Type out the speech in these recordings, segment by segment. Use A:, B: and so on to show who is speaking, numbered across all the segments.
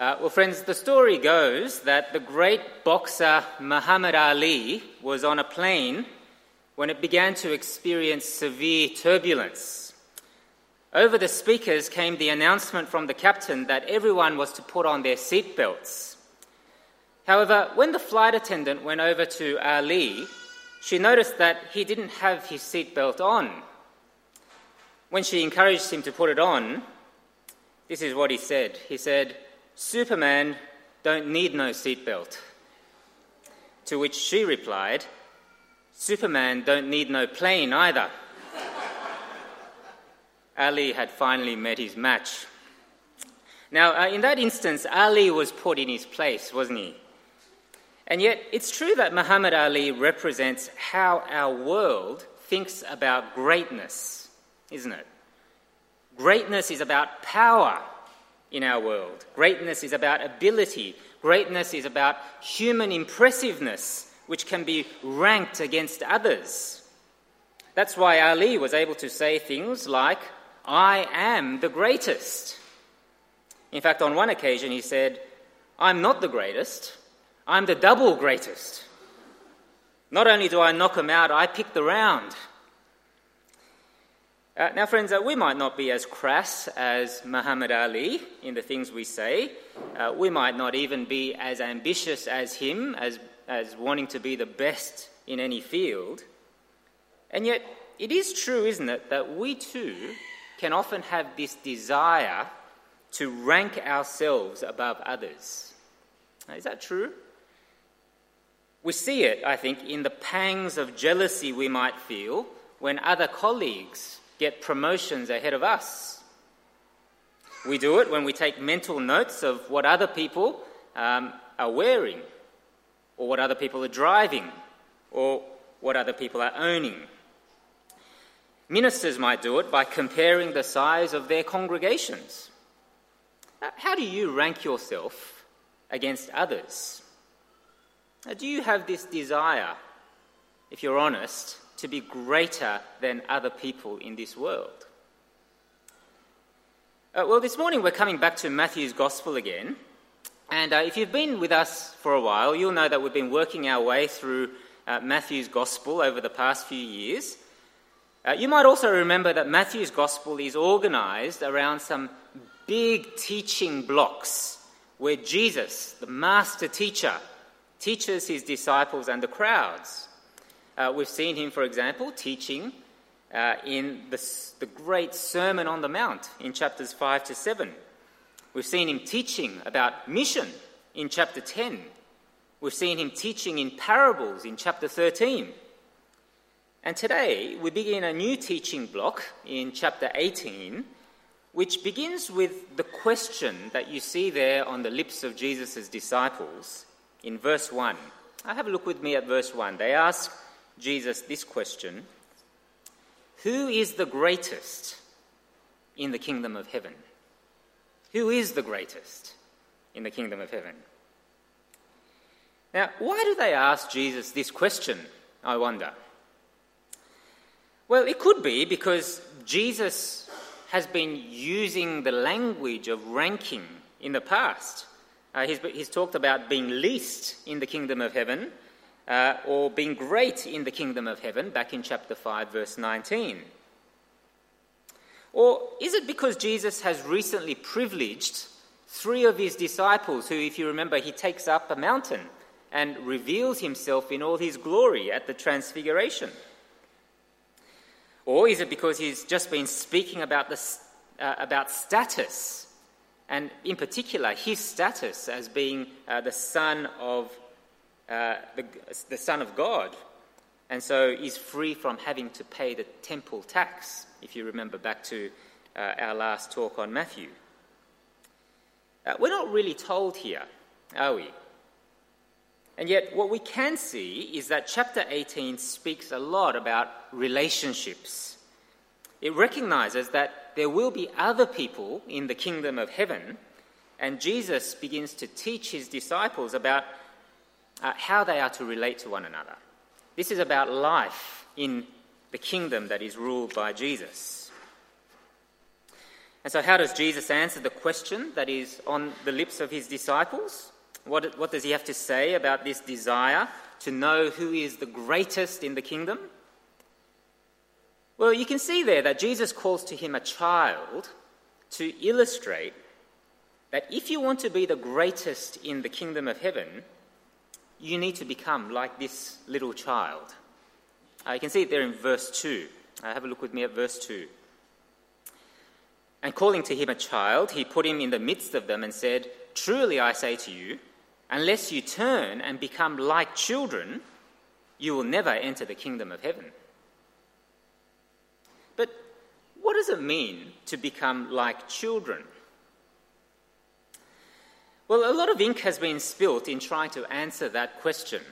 A: Uh, well, friends, the story goes that the great boxer Muhammad Ali was on a plane when it began to experience severe turbulence. Over the speakers came the announcement from the captain that everyone was to put on their seatbelts. However, when the flight attendant went over to Ali, she noticed that he didn't have his seatbelt on. When she encouraged him to put it on, this is what he said. He said, Superman don't need no seatbelt. To which she replied, Superman don't need no plane either. Ali had finally met his match. Now, uh, in that instance, Ali was put in his place, wasn't he? And yet, it's true that Muhammad Ali represents how our world thinks about greatness, isn't it? Greatness is about power in our world. Greatness is about ability. Greatness is about human impressiveness, which can be ranked against others. That's why Ali was able to say things like, I am the greatest. In fact, on one occasion, he said, I'm not the greatest, I'm the double greatest. Not only do I knock him out, I pick the round. Uh, now, friends, uh, we might not be as crass as Muhammad Ali in the things we say. Uh, we might not even be as ambitious as him, as, as wanting to be the best in any field. And yet, it is true, isn't it, that we too can often have this desire to rank ourselves above others. Now, is that true? We see it, I think, in the pangs of jealousy we might feel when other colleagues get promotions ahead of us. We do it when we take mental notes of what other people um, are wearing, or what other people are driving, or what other people are owning. Ministers might do it by comparing the size of their congregations. How do you rank yourself against others? Do you have this desire, if you're honest, to be greater than other people in this world? Uh, well, this morning we're coming back to Matthew's Gospel again. And uh, if you've been with us for a while, you'll know that we've been working our way through uh, Matthew's Gospel over the past few years. Uh, you might also remember that Matthew's Gospel is organized around some big teaching blocks where Jesus, the master teacher, teaches his disciples and the crowds. Uh, we've seen him, for example, teaching uh, in the, the great Sermon on the Mount in chapters 5 to 7. We've seen him teaching about mission in chapter 10. We've seen him teaching in parables in chapter 13. And today we begin a new teaching block in chapter 18, which begins with the question that you see there on the lips of Jesus' disciples in verse 1. I have a look with me at verse 1. They ask, Jesus this question Who is the greatest in the kingdom of heaven? Who is the greatest in the kingdom of heaven? Now, why do they ask Jesus this question, I wonder? Well, it could be because Jesus has been using the language of ranking in the past. Uh, he's, he's talked about being least in the kingdom of heaven uh, or being great in the kingdom of heaven, back in chapter 5, verse 19? Or is it because Jesus has recently privileged three of his disciples, who, if you remember, he takes up a mountain and reveals himself in all his glory at the Transfiguration? Or is it because he's just been speaking about, the, uh, about status, and in particular, his status as being uh, the son of uh, the, the Son of God, and so is free from having to pay the temple tax, if you remember back to uh, our last talk on Matthew. Uh, we're not really told here, are we? And yet, what we can see is that chapter 18 speaks a lot about relationships. It recognizes that there will be other people in the kingdom of heaven, and Jesus begins to teach his disciples about uh, how they are to relate to one another. This is about life in the kingdom that is ruled by Jesus. And so, how does Jesus answer the question that is on the lips of his disciples? What, what does he have to say about this desire to know who is the greatest in the kingdom? Well, you can see there that Jesus calls to him a child to illustrate that if you want to be the greatest in the kingdom of heaven, you need to become like this little child. Uh, you can see it there in verse 2. Uh, have a look with me at verse 2. And calling to him a child, he put him in the midst of them and said, Truly I say to you, unless you turn and become like children, you will never enter the kingdom of heaven. But what does it mean to become like children? Well, a lot of ink has been spilt in trying to answer that question.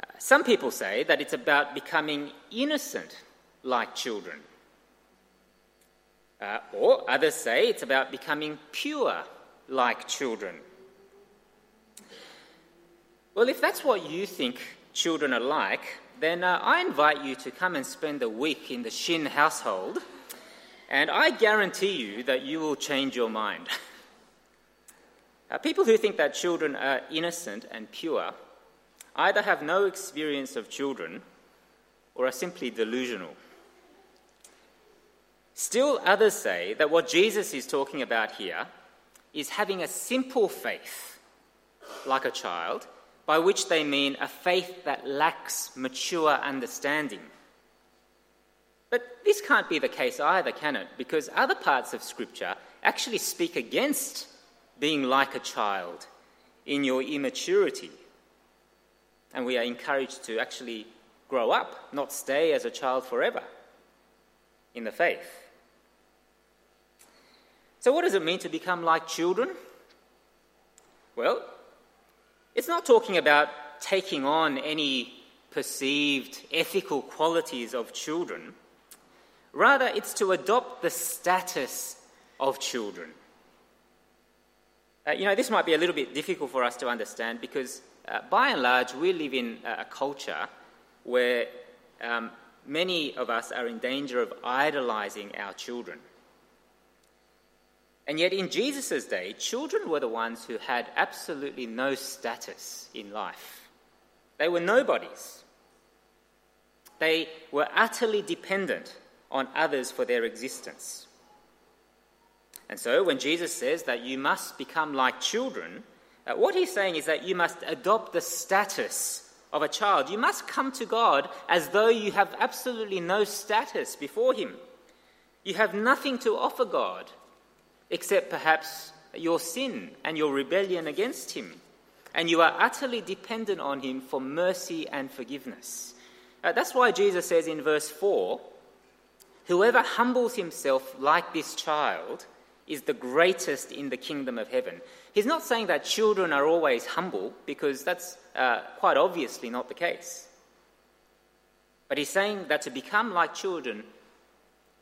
A: Uh, some people say that it's about becoming innocent like children. Uh, or others say it's about becoming pure like children. Well, if that's what you think children are like, then uh, I invite you to come and spend a week in the Shin household, and I guarantee you that you will change your mind. uh, people who think that children are innocent and pure either have no experience of children or are simply delusional. Still, others say that what Jesus is talking about here is having a simple faith, like a child, by which they mean a faith that lacks mature understanding. But this can't be the case either, can it? Because other parts of Scripture actually speak against being like a child in your immaturity. And we are encouraged to actually grow up, not stay as a child forever in the faith. So, what does it mean to become like children? Well, it's not talking about taking on any perceived ethical qualities of children. Rather, it's to adopt the status of children. Uh, you know, this might be a little bit difficult for us to understand because, uh, by and large, we live in a culture where um, many of us are in danger of idolizing our children. And yet, in Jesus' day, children were the ones who had absolutely no status in life. They were nobodies. They were utterly dependent on others for their existence. And so, when Jesus says that you must become like children, uh, what he's saying is that you must adopt the status of a child. You must come to God as though you have absolutely no status before Him. You have nothing to offer God except perhaps your sin and your rebellion against Him. And you are utterly dependent on Him for mercy and forgiveness. Uh, that's why Jesus says in verse 4 Whoever humbles himself like this child is the greatest in the kingdom of heaven. He's not saying that children are always humble, because that's uh, quite obviously not the case. But he's saying that to become like children,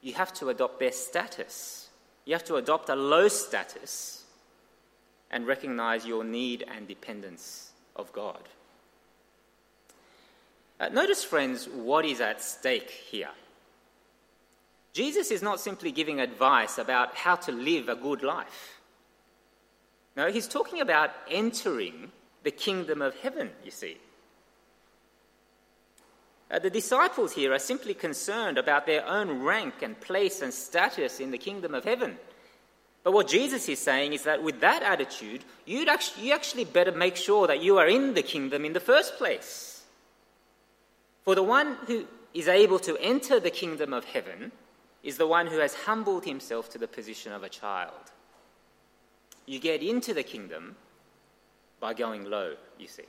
A: you have to adopt their status. You have to adopt a low status and recognize your need and dependence of God. Uh, notice, friends, what is at stake here. Jesus is not simply giving advice about how to live a good life. No, he's talking about entering the kingdom of heaven, you see. Uh, the disciples here are simply concerned about their own rank and place and status in the kingdom of heaven. But what Jesus is saying is that with that attitude, you'd actually, you actually better make sure that you are in the kingdom in the first place. For the one who is able to enter the kingdom of heaven is the one who has humbled himself to the position of a child. You get into the kingdom by going low, you see.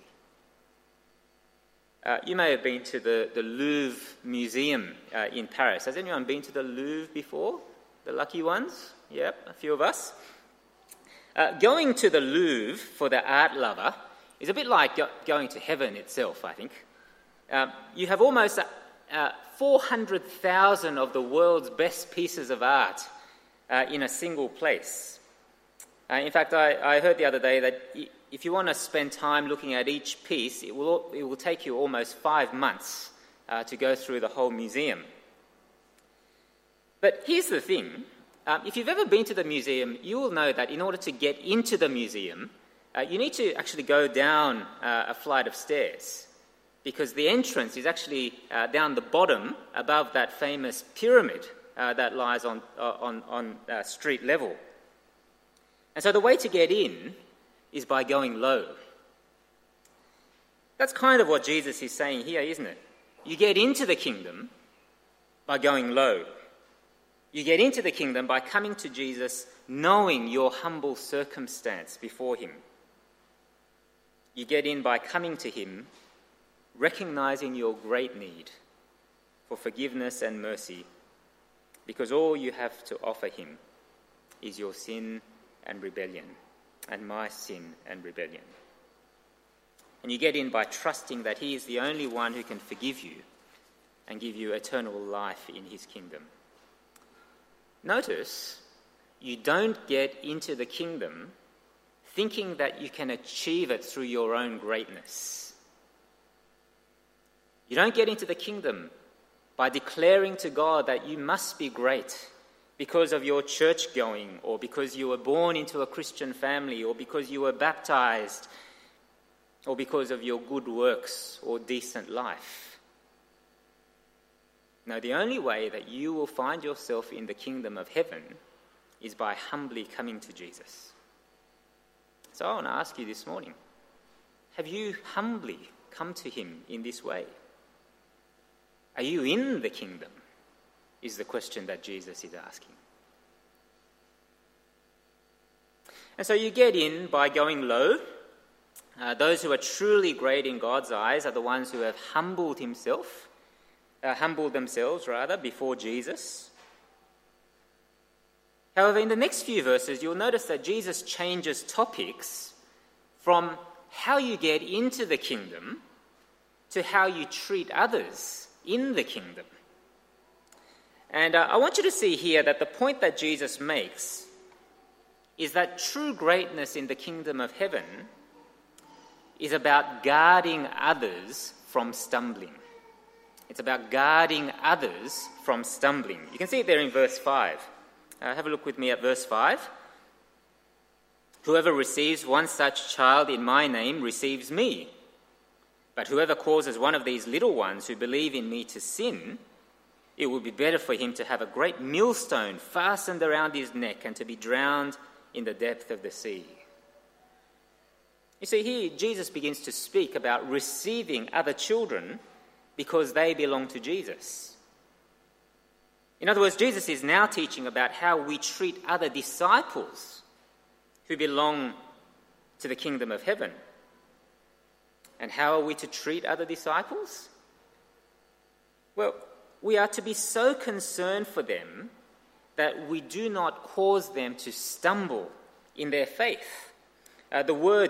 A: Uh, you may have been to the, the Louvre Museum uh, in Paris. Has anyone been to the Louvre before? The lucky ones? Yep, a few of us. Uh, going to the Louvre for the art lover is a bit like go- going to heaven itself, I think. Uh, you have almost uh, 400,000 of the world's best pieces of art uh, in a single place. in fact, I, I heard the other day that if you want to spend time looking at each piece, it will, it will take you almost five months uh, to go through the whole museum. But here's the thing Um, if you've ever been to the museum, you will know that in order to get into the museum, uh, you need to actually go down uh, a flight of stairs because the entrance is actually uh, down the bottom above that famous pyramid uh, that lies on, uh, on, on uh, street level. And so the way to get in is by going low. That's kind of what Jesus is saying here, isn't it? You get into the kingdom by going low. You get into the kingdom by coming to Jesus knowing your humble circumstance before Him. You get in by coming to Him recognizing your great need for forgiveness and mercy because all you have to offer Him is your sin and rebellion, and my sin and rebellion. And you get in by trusting that He is the only one who can forgive you and give you eternal life in His kingdom. Notice, you don't get into the kingdom thinking that you can achieve it through your own greatness. You don't get into the kingdom by declaring to God that you must be great because of your church going, or because you were born into a Christian family, or because you were baptized, or because of your good works or decent life. No, the only way that you will find yourself in the kingdom of heaven is by humbly coming to Jesus. So I want to ask you this morning have you humbly come to him in this way? Are you in the kingdom? Is the question that Jesus is asking. And so you get in by going low uh, those who are truly great in God's eyes are the ones who have humbled himself, uh, humbled themselves rather, before Jesus. However, in the next few verses, you'll notice that Jesus changes topics from how you get into the kingdom to how you treat others in the kingdom. And uh, I want you to see here that the point that Jesus makes is that true greatness in the kingdom of heaven is about guarding others from stumbling. It's about guarding others from stumbling. You can see it there in verse 5. Uh, have a look with me at verse 5. Whoever receives one such child in my name receives me. But whoever causes one of these little ones who believe in me to sin, it would be better for him to have a great millstone fastened around his neck and to be drowned in the depth of the sea. You see, here Jesus begins to speak about receiving other children because they belong to Jesus. In other words, Jesus is now teaching about how we treat other disciples who belong to the kingdom of heaven. And how are we to treat other disciples? Well, we are to be so concerned for them that we do not cause them to stumble in their faith. Uh, the word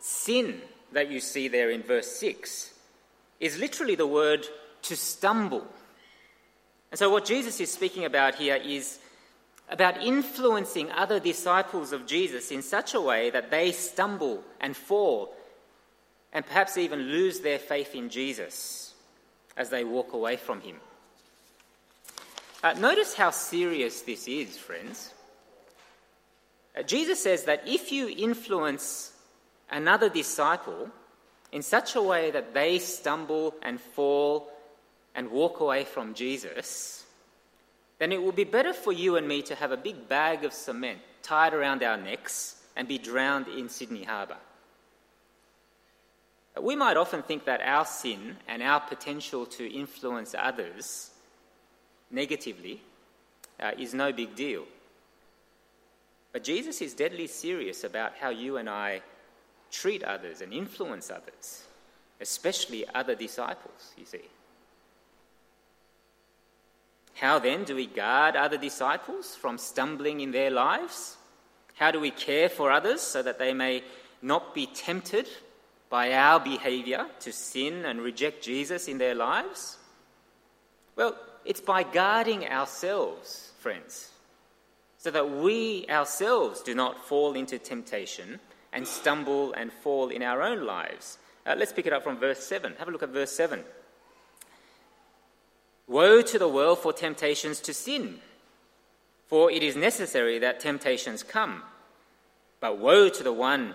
A: sin that you see there in verse 6 is literally the word to stumble. And so, what Jesus is speaking about here is about influencing other disciples of Jesus in such a way that they stumble and fall and perhaps even lose their faith in Jesus as they walk away from him. Uh, notice how serious this is, friends. Uh, Jesus says that if you influence another disciple in such a way that they stumble and fall and walk away from Jesus, then it will be better for you and me to have a big bag of cement tied around our necks and be drowned in Sydney Harbour. We might often think that our sin and our potential to influence others negatively uh, is no big deal. But Jesus is deadly serious about how you and I treat others and influence others, especially other disciples, you see. How then do we guard other disciples from stumbling in their lives? How do we care for others so that they may not be tempted by our behavior to sin and reject Jesus in their lives? Well, it's by guarding ourselves, friends, so that we ourselves do not fall into temptation and stumble and fall in our own lives. Uh, let's pick it up from verse 7. Have a look at verse 7. Woe to the world for temptations to sin. For it is necessary that temptations come. But woe to the one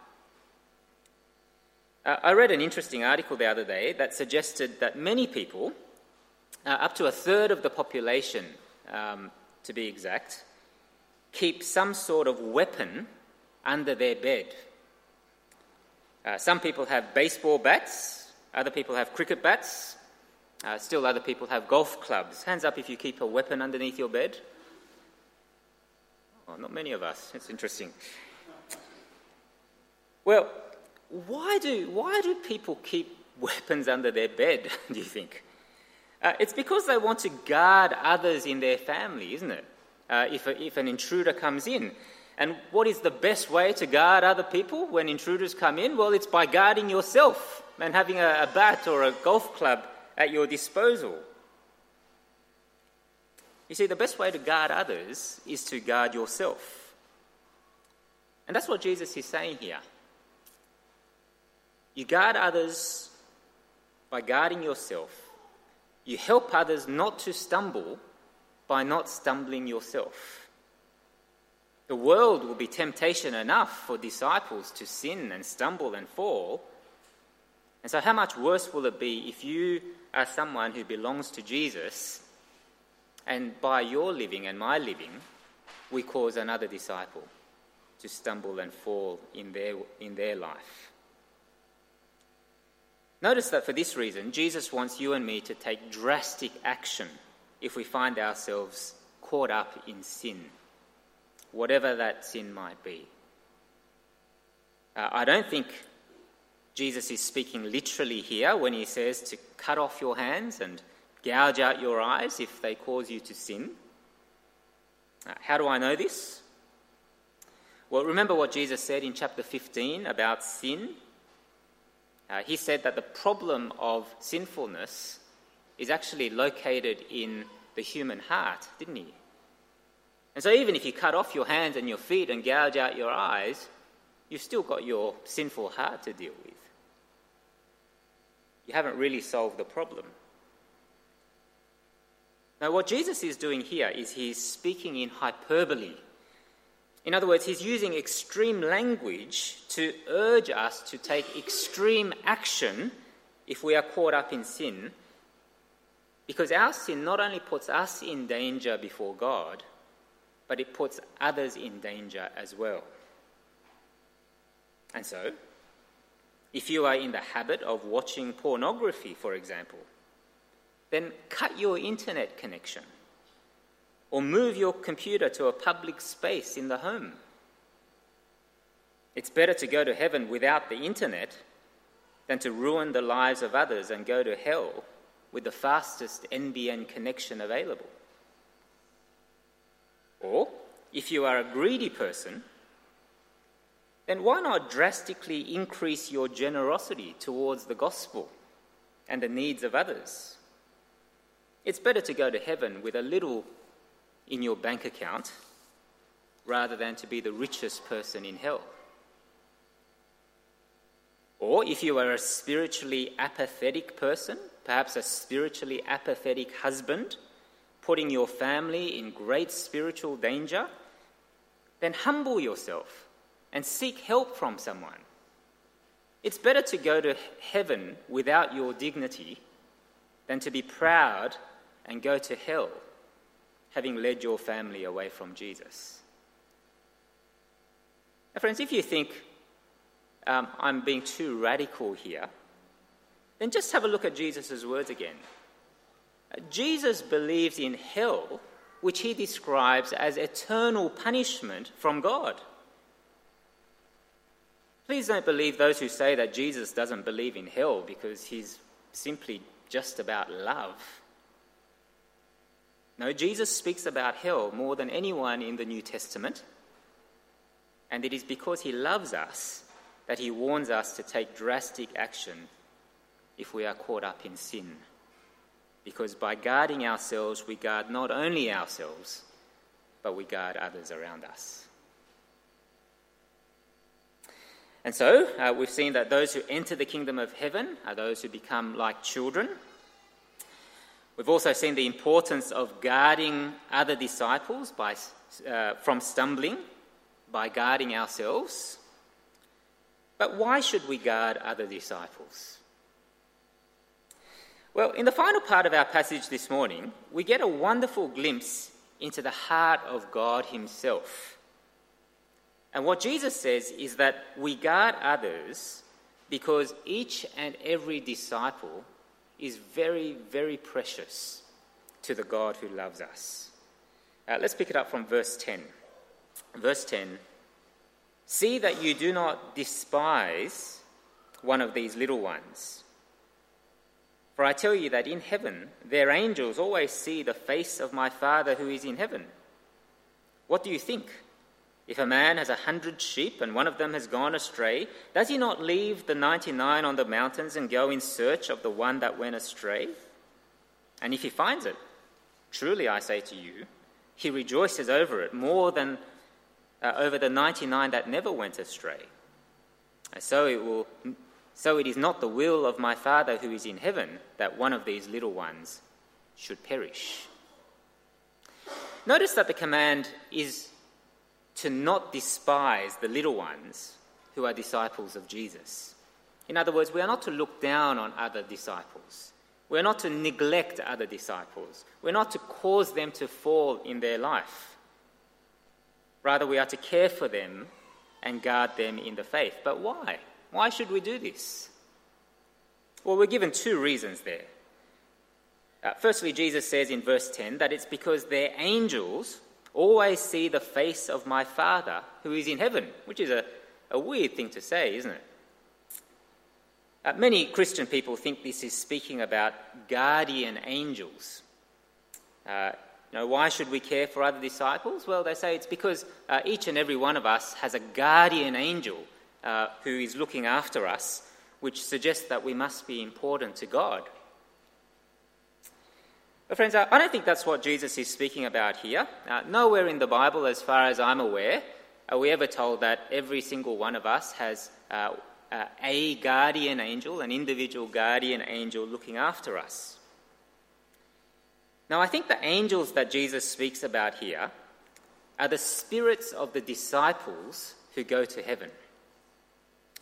A: Uh, I read an interesting article the other day that suggested that many people, uh, up to a third of the population um, to be exact, keep some sort of weapon under their bed. Uh, some people have baseball bats, other people have cricket bats, uh, still other people have golf clubs. Hands up if you keep a weapon underneath your bed. Oh, not many of us. It's interesting. Well, why do, why do people keep weapons under their bed, do you think? Uh, it's because they want to guard others in their family, isn't it? Uh, if, a, if an intruder comes in. And what is the best way to guard other people when intruders come in? Well, it's by guarding yourself and having a, a bat or a golf club at your disposal. You see, the best way to guard others is to guard yourself. And that's what Jesus is saying here. You guard others by guarding yourself. You help others not to stumble by not stumbling yourself. The world will be temptation enough for disciples to sin and stumble and fall. And so, how much worse will it be if you are someone who belongs to Jesus and by your living and my living, we cause another disciple to stumble and fall in their, in their life. Notice that for this reason, Jesus wants you and me to take drastic action if we find ourselves caught up in sin, whatever that sin might be. Uh, I don't think Jesus is speaking literally here when he says to cut off your hands and gouge out your eyes if they cause you to sin. Uh, how do I know this? Well, remember what Jesus said in chapter 15 about sin? Uh, he said that the problem of sinfulness is actually located in the human heart, didn't he? And so, even if you cut off your hands and your feet and gouge out your eyes, you've still got your sinful heart to deal with. You haven't really solved the problem. Now, what Jesus is doing here is he's speaking in hyperbole. In other words, he's using extreme language to urge us to take extreme action if we are caught up in sin, because our sin not only puts us in danger before God, but it puts others in danger as well. And so, if you are in the habit of watching pornography, for example, then cut your internet connection or move your computer to a public space in the home. It's better to go to heaven without the internet than to ruin the lives of others and go to hell with the fastest NBN connection available. Or, if you are a greedy person, then why not drastically increase your generosity towards the gospel and the needs of others? It's better to go to heaven with a little in your bank account rather than to be the richest person in hell. Or if you are a spiritually apathetic person, perhaps a spiritually apathetic husband, putting your family in great spiritual danger, then humble yourself and seek help from someone. It's better to go to heaven without your dignity than to be proud and go to hell, having led your family away from Jesus. Now, friends, if you think um, I'm being too radical here, then just have a look at Jesus' words again. Uh, Jesus believes in hell, which he describes as eternal punishment from God. Please don't believe those who say that Jesus doesn't believe in hell because he's simply just about love. No, Jesus speaks about hell more than anyone in the New Testament. and it is because He loves us that He warns us to take drastic action if we are caught up in sin. Because by guarding ourselves, we guard not only ourselves, but we guard others around us. And so, uh, we've seen that those who enter the kingdom of heaven are those who become like children. We've also seen the importance of guarding other disciples by, uh, from stumbling by guarding ourselves. But why should we guard other disciples? Well, in the final part of our passage this morning, we get a wonderful glimpse into the heart of God Himself. And what Jesus says is that we guard others because each and every disciple is very, very precious to the God who loves us. Uh, let's pick it up from verse 10. Verse 10 See that you do not despise one of these little ones. For I tell you that in heaven their angels always see the face of my Father who is in heaven. What do you think? If a man has a hundred sheep and one of them has gone astray, does he not leave the ninety nine on the mountains and go in search of the one that went astray? And if he finds it, truly I say to you, he rejoices over it more than uh, over the ninety nine that never went astray. And so it will. So it is not the will of my Father who is in heaven that one of these little ones should perish. Notice that the command is to not despise the little ones who are disciples of Jesus. In other words, we are not to look down on other disciples. We're not to neglect other disciples. We're not to cause them to fall in their life. Rather, we are to care for them and guard them in the faith. But why? Why should we do this? Well, we're given two reasons there. Uh, firstly, Jesus says in verse 10 that it's because their angels always see the face of my Father who is in heaven, which is a, a weird thing to say, isn't it? Uh, many Christian people think this is speaking about guardian angels. Uh, you know, why should we care for other disciples? Well, they say it's because uh, each and every one of us has a guardian angel uh, who is looking after us, which suggests that we must be important to God. But, friends, I don't think that's what Jesus is speaking about here. Uh, nowhere in the Bible, as far as I'm aware, are we ever told that every single one of us has uh, uh, a guardian angel, an individual guardian angel looking after us. Now, I think the angels that Jesus speaks about here are the spirits of the disciples who go to heaven.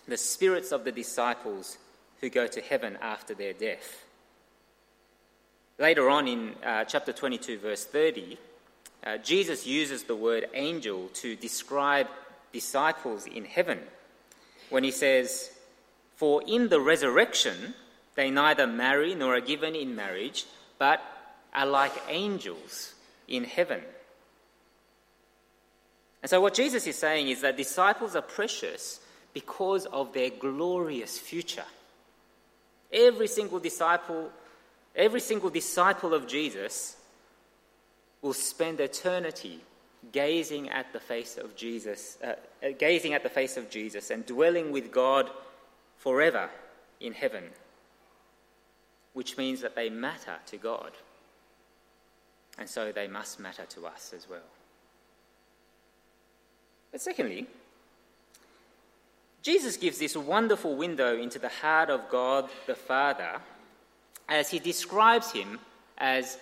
A: The spirits of the disciples who go to heaven after their death. Later on in uh, chapter 22, verse 30, uh, Jesus uses the word angel to describe disciples in heaven when he says, For in the resurrection they neither marry nor are given in marriage, but are like angels in heaven. And so, what Jesus is saying is that disciples are precious because of their glorious future. Every single disciple Every single disciple of Jesus will spend eternity gazing at the face of Jesus, uh, uh, gazing at the face of Jesus and dwelling with God forever in heaven, which means that they matter to God. And so they must matter to us as well. But secondly, Jesus gives this wonderful window into the heart of God the Father as he describes him as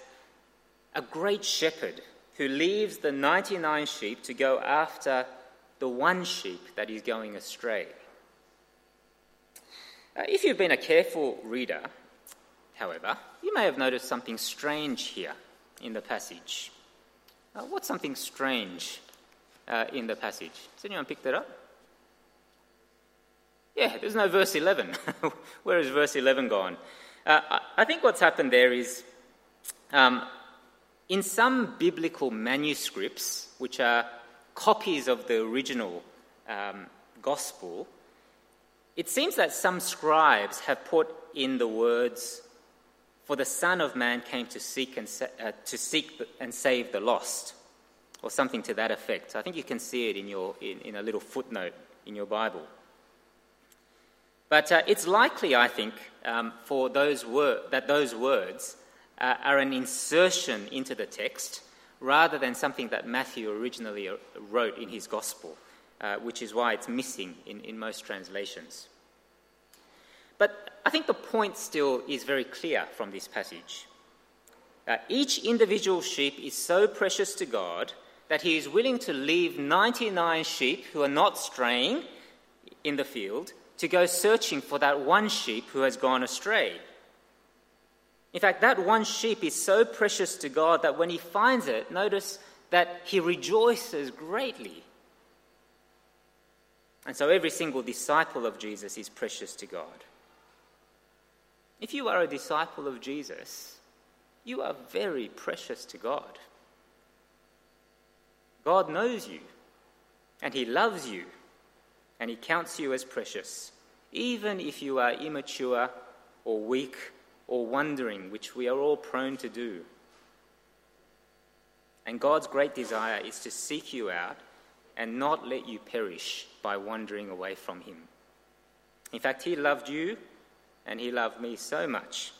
A: a great shepherd who leaves the 99 sheep to go after the one sheep that is going astray. Uh, if you've been a careful reader, however, you may have noticed something strange here in the passage. Uh, what's something strange uh, in the passage? Has anyone picked that up? Yeah, there's no verse 11. Where is verse 11 gone? Uh, I think what's happened there is um, in some biblical manuscripts, which are copies of the original um, gospel, it seems that some scribes have put in the words, "For the Son of Man came to seek and sa- uh, to seek and save the lost." or something to that effect. I think you can see it in, your, in, in a little footnote in your Bible. But uh, it's likely, I think, um, for those wor- that those words uh, are an insertion into the text rather than something that Matthew originally uh, wrote in his Gospel, uh, which is why it's missing in, in most translations. But I think the point still is very clear from this passage. Uh, each individual sheep is so precious to God that he is willing to leave 99 sheep who are not straying in the field to go searching for that one sheep who has gone astray. In fact, that one sheep is so precious to God that when he finds it, notice that he rejoices greatly. And so every single disciple of Jesus is precious to God. If you are a disciple of Jesus, you are very precious to God. God knows you, and He loves you, and He counts you as precious, even if you are immature or weak or wandering, which we are all prone to do. And God's great desire is to seek you out and not let you perish by wandering away from Him. In fact, He loved you and He loved me so much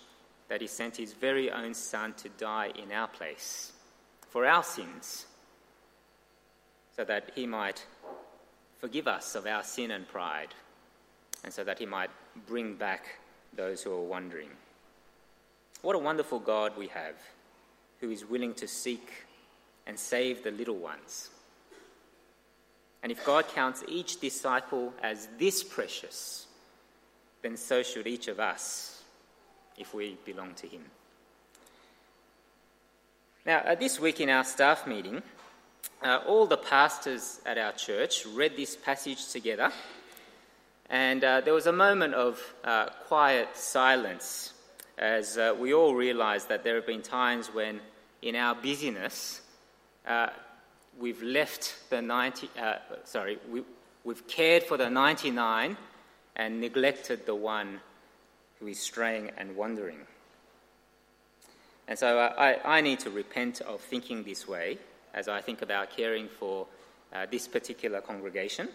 A: that He sent His very own Son to die in our place for our sins so that He might forgive us of our sin and pride and so that He might bring back those who are wandering. What a wonderful God we have who is willing to seek and save the little ones. And if God counts each disciple as this precious, then so should each of us if we belong to Him. Now, this week in our staff meeting, uh, all the pastors at our church read this passage together, and uh, there was a moment of uh, quiet silence as uh, we all realized that there have been times when, in our busyness, uh, we've left the 90, uh, sorry, we, we've cared for the 99 and neglected the one who is straying and wandering. And so I, I need to repent of thinking this way as I think about caring for uh, this particular congregation.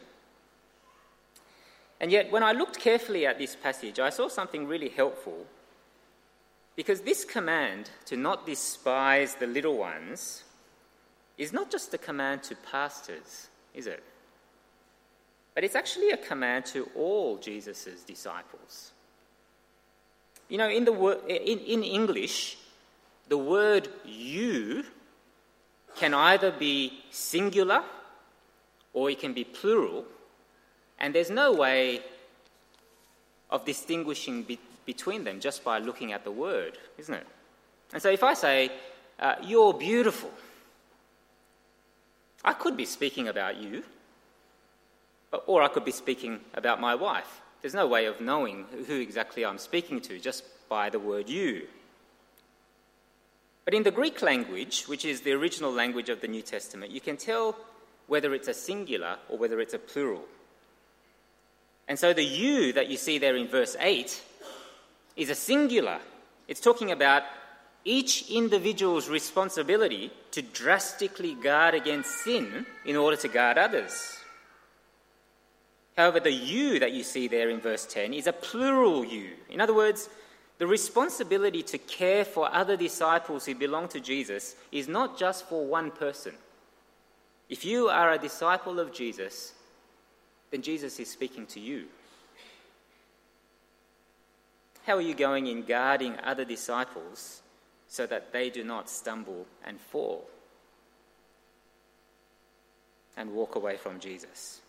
A: And yet, when I looked carefully at this passage, I saw something really helpful because this command to not despise the little ones is not just a command to pastors, is it? But it's actually a command to all Jesus' disciples. You know, in, the in, in English, the word you can either be singular or it can be plural, and there's no way of distinguishing be- between them just by looking at the word, isn't it? And so if I say, uh, You're beautiful, I could be speaking about you, or I could be speaking about my wife. There's no way of knowing who exactly I'm speaking to just by the word you. But in the Greek language, which is the original language of the New Testament, you can tell whether it's a singular or whether it's a plural. And so the you that you see there in verse 8 is a singular. It's talking about each individual's responsibility to drastically guard against sin in order to guard others. However, the you that you see there in verse 10 is a plural you. In other words, the responsibility to care for other disciples who belong to Jesus is not just for one person. If you are a disciple of Jesus, then Jesus is speaking to you. How are you going in guarding other disciples so that they do not stumble and fall and walk away from Jesus?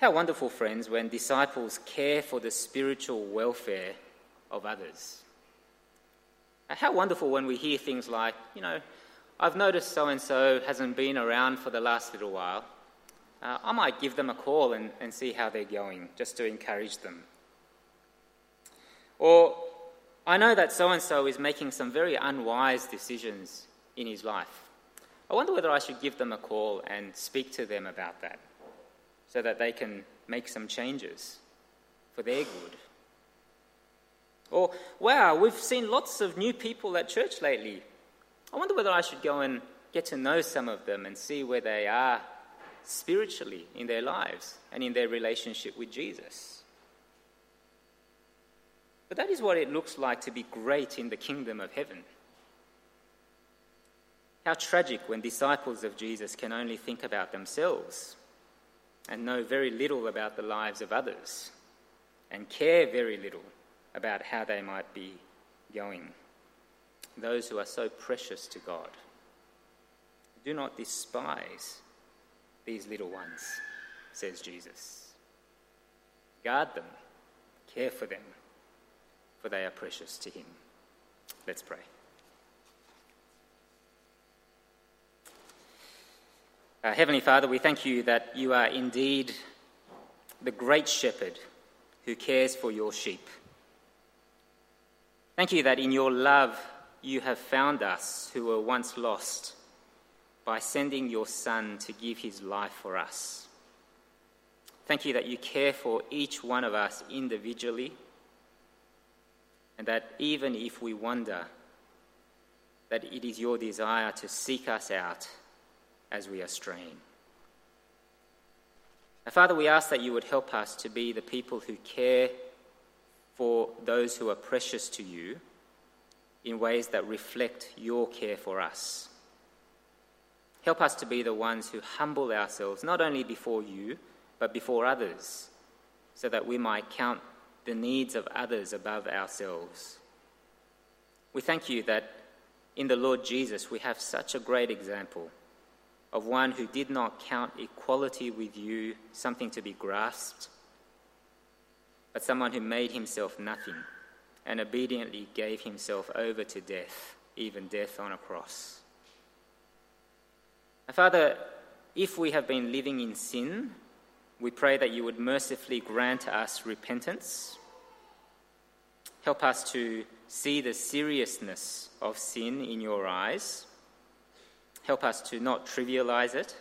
A: How wonderful, friends, when disciples care for the spiritual welfare of others. How wonderful when we hear things like, you know, I've noticed so and so hasn't been around for the last little while. Uh, I might give them a call and, and see how they're going, just to encourage them. Or, I know that so and so is making some very unwise decisions in his life. I wonder whether I should give them a call and speak to them about that so that they can make some changes for their good. Or, wow, we've seen lots of new people at church lately. I wonder whether I should go and get to know some of them and see where they are spiritually in their lives and in their relationship with Jesus. But that is what it looks like to be great in the kingdom of heaven. How tragic when disciples of Jesus can only think about themselves and know very little about the lives of others and care very little about how they might be going. Those who are so precious to God. Do not despise these little ones, says Jesus. Guard them, care for them, for they are precious to Him. Let's pray. Uh, Heavenly Father, we thank you that you are indeed the great shepherd who cares for your sheep. Thank you that in your love you have found us who were once lost by sending your Son to give his life for us. Thank you that you care for each one of us individually, and that even if we wander, that it is your desire to seek us out as we are straying. Now, Father, we ask that you would help us to be the people who care for those who are precious to you in ways that reflect your care for us. Help us to be the ones who humble ourselves, not only before you, but before others, so that we might count the needs of others above ourselves. We thank you that in the Lord Jesus we have such a great example of one who did not count equality with you something to be grasped, but someone who made himself nothing and obediently gave himself over to death, even death on a cross. Father, if we have been living in sin, we pray that you would mercifully grant us repentance. Help us to see the seriousness of sin in your eyes. Help us to not trivialize it.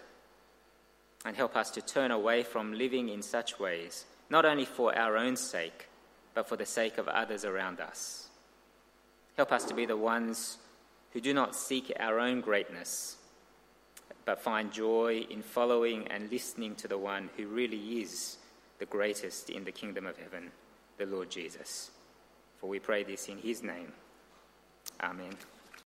A: And help us to turn away from living in such ways, not only for our own sake, but for the sake of others around us. Help us to be the ones who do not seek our own greatness but find joy in following and listening to the one who really is the greatest in the kingdom of heaven, the Lord Jesus. For we pray this in his name. Amen.